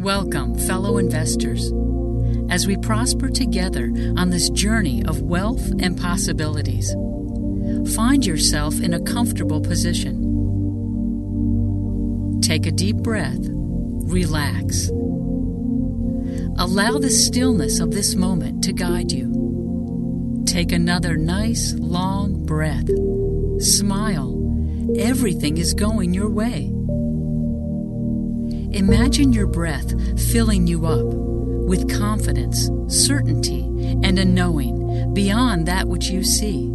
Welcome, fellow investors. As we prosper together on this journey of wealth and possibilities, find yourself in a comfortable position. Take a deep breath, relax. Allow the stillness of this moment to guide you. Take another nice, long breath. Smile. Everything is going your way. Imagine your breath filling you up with confidence, certainty, and a knowing beyond that which you see.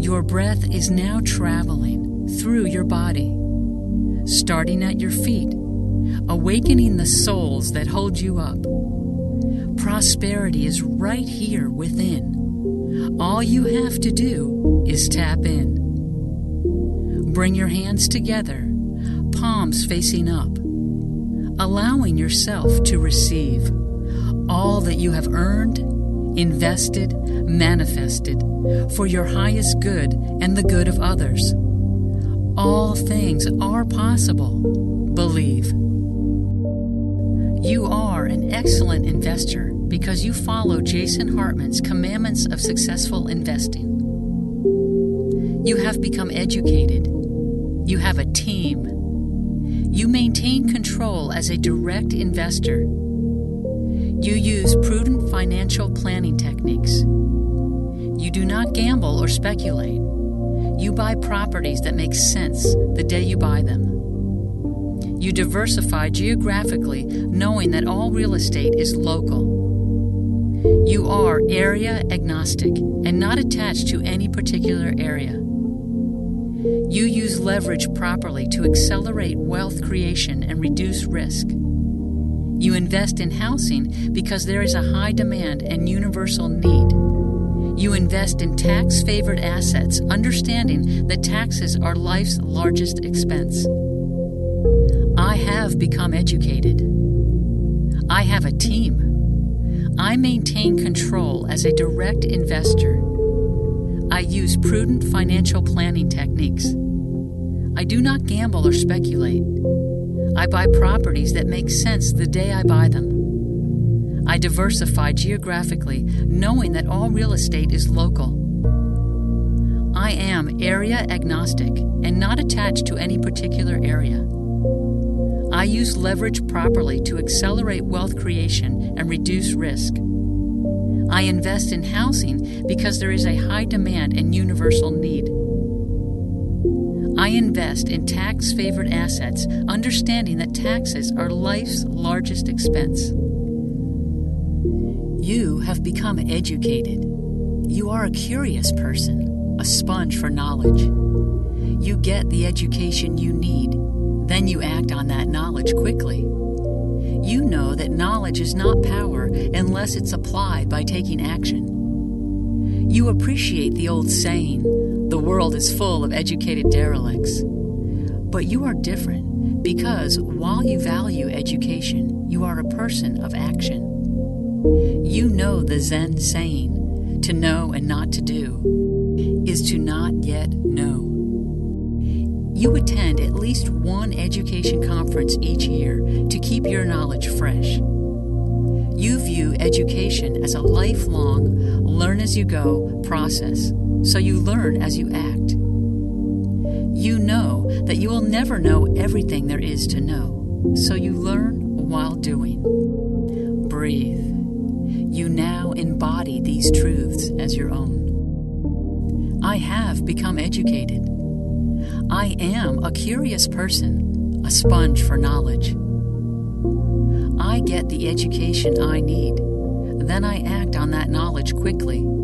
Your breath is now traveling through your body, starting at your feet, awakening the soles that hold you up. Prosperity is right here within. All you have to do is tap in. Bring your hands together palms facing up, allowing yourself to receive all that you have earned, invested, manifested for your highest good and the good of others. All things are possible. Believe. You are an excellent investor because you follow Jason Hartman's commandments of successful investing. You have become educated. You have a team you maintain control as a direct investor. You use prudent financial planning techniques. You do not gamble or speculate. You buy properties that make sense the day you buy them. You diversify geographically, knowing that all real estate is local. You are area agnostic and not attached to any particular area. You use leverage properly to accelerate wealth creation and reduce risk. You invest in housing because there is a high demand and universal need. You invest in tax favored assets, understanding that taxes are life's largest expense. I have become educated. I have a team. I maintain control as a direct investor. I use prudent financial planning techniques. I do not gamble or speculate. I buy properties that make sense the day I buy them. I diversify geographically, knowing that all real estate is local. I am area agnostic and not attached to any particular area. I use leverage properly to accelerate wealth creation and reduce risk. I invest in housing because there is a high demand and universal need. I invest in tax favored assets, understanding that taxes are life's largest expense. You have become educated. You are a curious person, a sponge for knowledge. You get the education you need, then you act on that knowledge quickly you know that knowledge is not power unless it's applied by taking action. You appreciate the old saying, the world is full of educated derelicts. But you are different because while you value education, you are a person of action. You know the Zen saying, to know and not to do, is to not yet know. You attend at least one education conference each year to keep your knowledge fresh. You view education as a lifelong, learn as you go process, so you learn as you act. You know that you will never know everything there is to know, so you learn while doing. Breathe. You now embody these truths as your own. I have become educated. I am a curious person, a sponge for knowledge. I get the education I need, then I act on that knowledge quickly.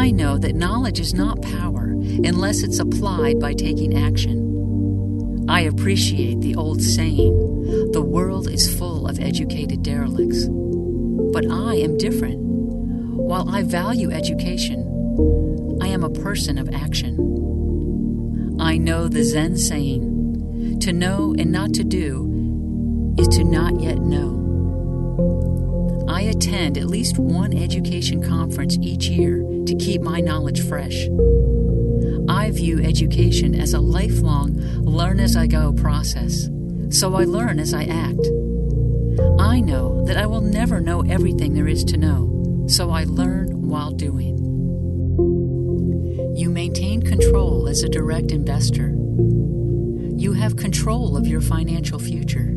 I know that knowledge is not power unless it's applied by taking action. I appreciate the old saying the world is full of educated derelicts. But I am different. While I value education, I am a person of action. I know the Zen saying to know and not to do is to not yet know. I attend at least one education conference each year to keep my knowledge fresh. I view education as a lifelong learn as I go process, so I learn as I act. I know that I will never know everything there is to know, so I learn while doing. You maintain control as a direct investor. You have control of your financial future.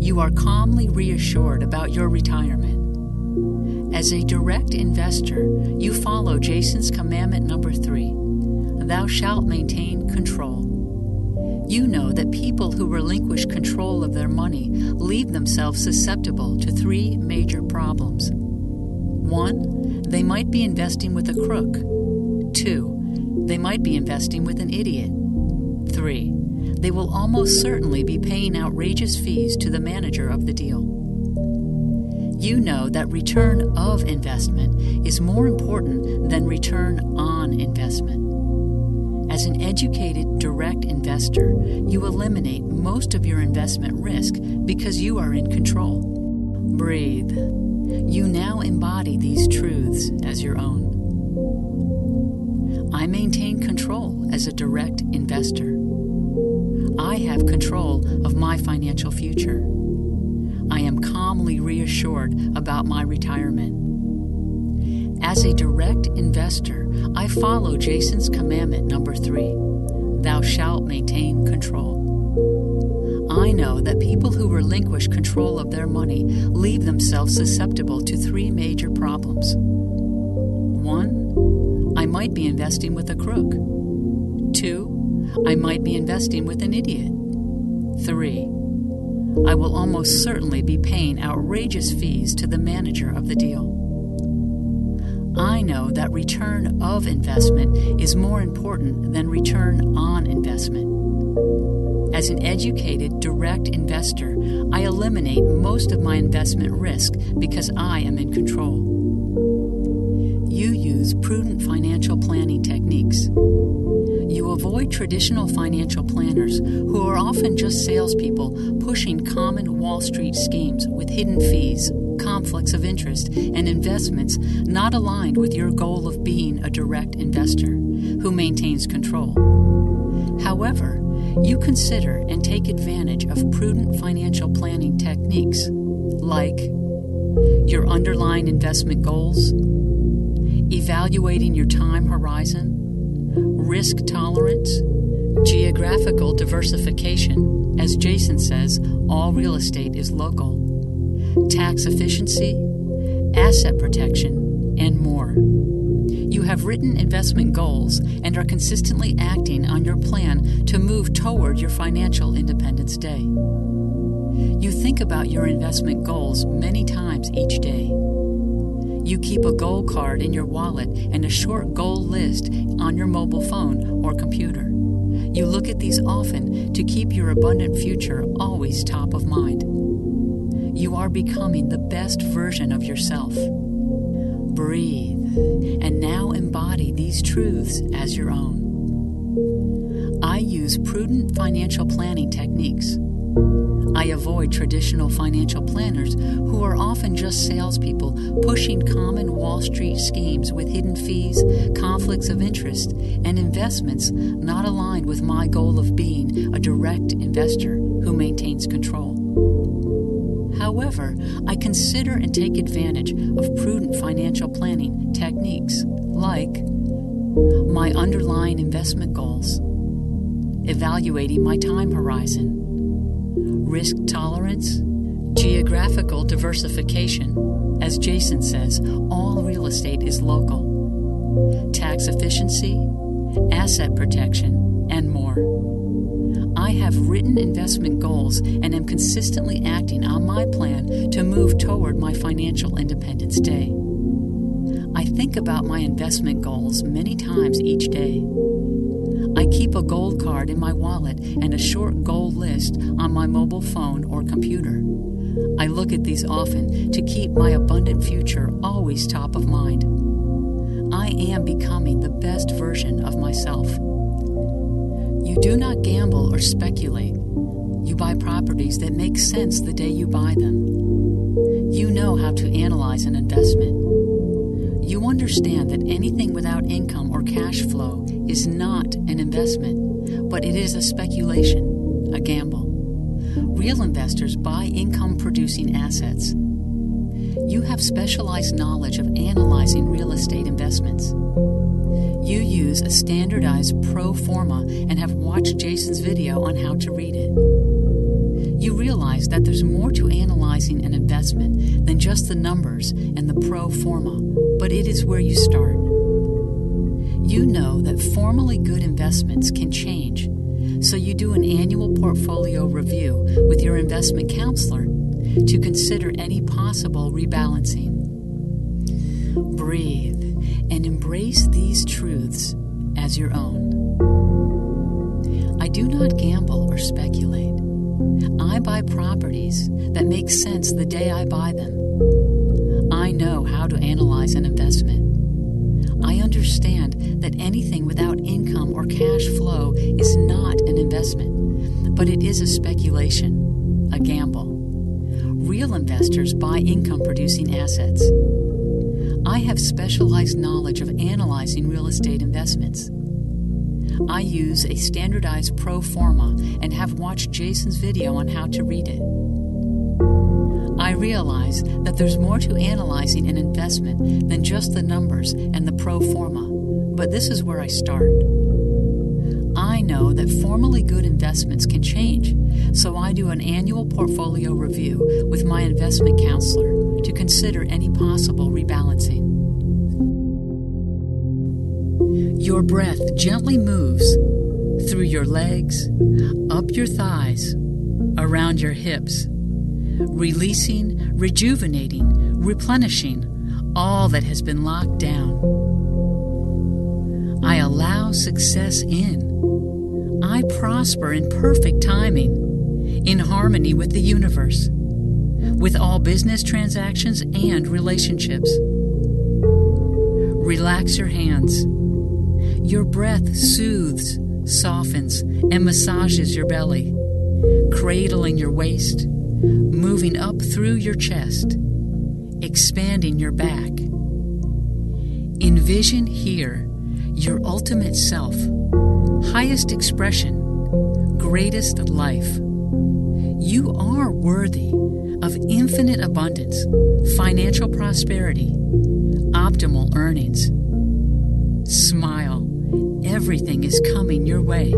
You are calmly reassured about your retirement. As a direct investor, you follow Jason's commandment number three Thou shalt maintain control. You know that people who relinquish control of their money leave themselves susceptible to three major problems. One, they might be investing with a crook. Two, they might be investing with an idiot. Three, they will almost certainly be paying outrageous fees to the manager of the deal. You know that return of investment is more important than return on investment. As an educated, direct investor, you eliminate most of your investment risk because you are in control. Breathe. You now embody these truths as your own. I maintain control as a direct investor. I have control of my financial future. I am calmly reassured about my retirement. As a direct investor, I follow Jason's commandment number three Thou shalt maintain control. I know that people who relinquish control of their money leave themselves susceptible to three major problems. One, I might be investing with a crook. Two, I might be investing with an idiot. Three, I will almost certainly be paying outrageous fees to the manager of the deal. I know that return of investment is more important than return on investment. As an educated, direct investor, I eliminate most of my investment risk because I am in control. You use prudent financial planning techniques. You avoid traditional financial planners who are often just salespeople pushing common Wall Street schemes with hidden fees conflicts of interest and investments not aligned with your goal of being a direct investor who maintains control. However, you consider and take advantage of prudent financial planning techniques like your underlying investment goals, evaluating your time horizon, risk tolerance, geographical diversification. As Jason says, all real estate is local tax efficiency, asset protection, and more. You have written investment goals and are consistently acting on your plan to move toward your financial independence day. You think about your investment goals many times each day. You keep a goal card in your wallet and a short goal list on your mobile phone or computer. You look at these often to keep your abundant future always top of mind you are becoming the best version of yourself. Breathe and now embody these truths as your own. I use prudent financial planning techniques. I avoid traditional financial planners who are often just salespeople pushing common Wall Street schemes with hidden fees, conflicts of interest, and investments not aligned with my goal of being a direct investor who maintains control. However, I consider and take advantage of prudent financial planning techniques like my underlying investment goals, evaluating my time horizon, risk tolerance, geographical diversification. As Jason says, all real estate is local, tax efficiency, asset protection, and more. I have written investment goals and am consistently acting on my plan to move toward my financial independence day. I think about my investment goals many times each day. Keep a gold card in my wallet and a short goal list on my mobile phone or computer. I look at these often to keep my abundant future always top of mind. I am becoming the best version of myself. You do not gamble or speculate. You buy properties that make sense the day you buy them. You know how to analyze an investment. You understand that anything without income or cash flow is not an investment, but it is a speculation, a gamble. Real investors buy income producing assets. You have specialized knowledge of analyzing real estate investments. You use a standardized pro forma and have watched Jason's video on how to read it. You realize that there's more to analyzing an investment than just the numbers and the pro forma, but it is where you start. You know that formally good investments can change, so you do an annual portfolio review with your investment counselor to consider any possible rebalancing. Breathe and embrace these truths as your own. I do not gamble or speculate. I buy properties that make sense the day I buy them. I know how to analyze an investment. I understand that anything without income or cash flow is not an investment, but it is a speculation, a gamble. Real investors buy income producing assets. I have specialized knowledge of analyzing real estate investments. I use a standardized pro forma and have watched Jason's video on how to read it. I realize that there's more to analyzing an investment than just the numbers and the pro forma, but this is where I start. I know that formally good investments can change, so I do an annual portfolio review with my investment counselor to consider any possible rebalancing. Your breath gently moves through your legs, up your thighs, around your hips, releasing, rejuvenating, replenishing all that has been locked down. I allow success in. I prosper in perfect timing, in harmony with the universe, with all business transactions and relationships. Relax your hands. Your breath soothes, softens, and massages your belly, cradling your waist, moving up through your chest, expanding your back. Envision here your ultimate self, highest expression, greatest life. You are worthy of infinite abundance, financial prosperity, optimal earnings. Smile. Everything is coming your way.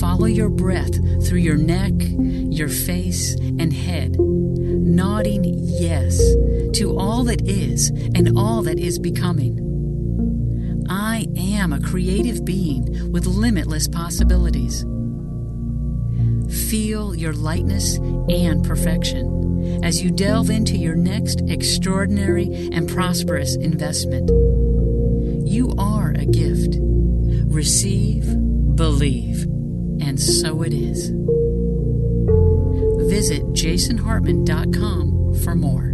Follow your breath through your neck, your face, and head, nodding yes to all that is and all that is becoming. I am a creative being with limitless possibilities. Feel your lightness and perfection as you delve into your next extraordinary and prosperous investment. You are a gift. Receive, believe, and so it is. Visit jasonhartman.com for more.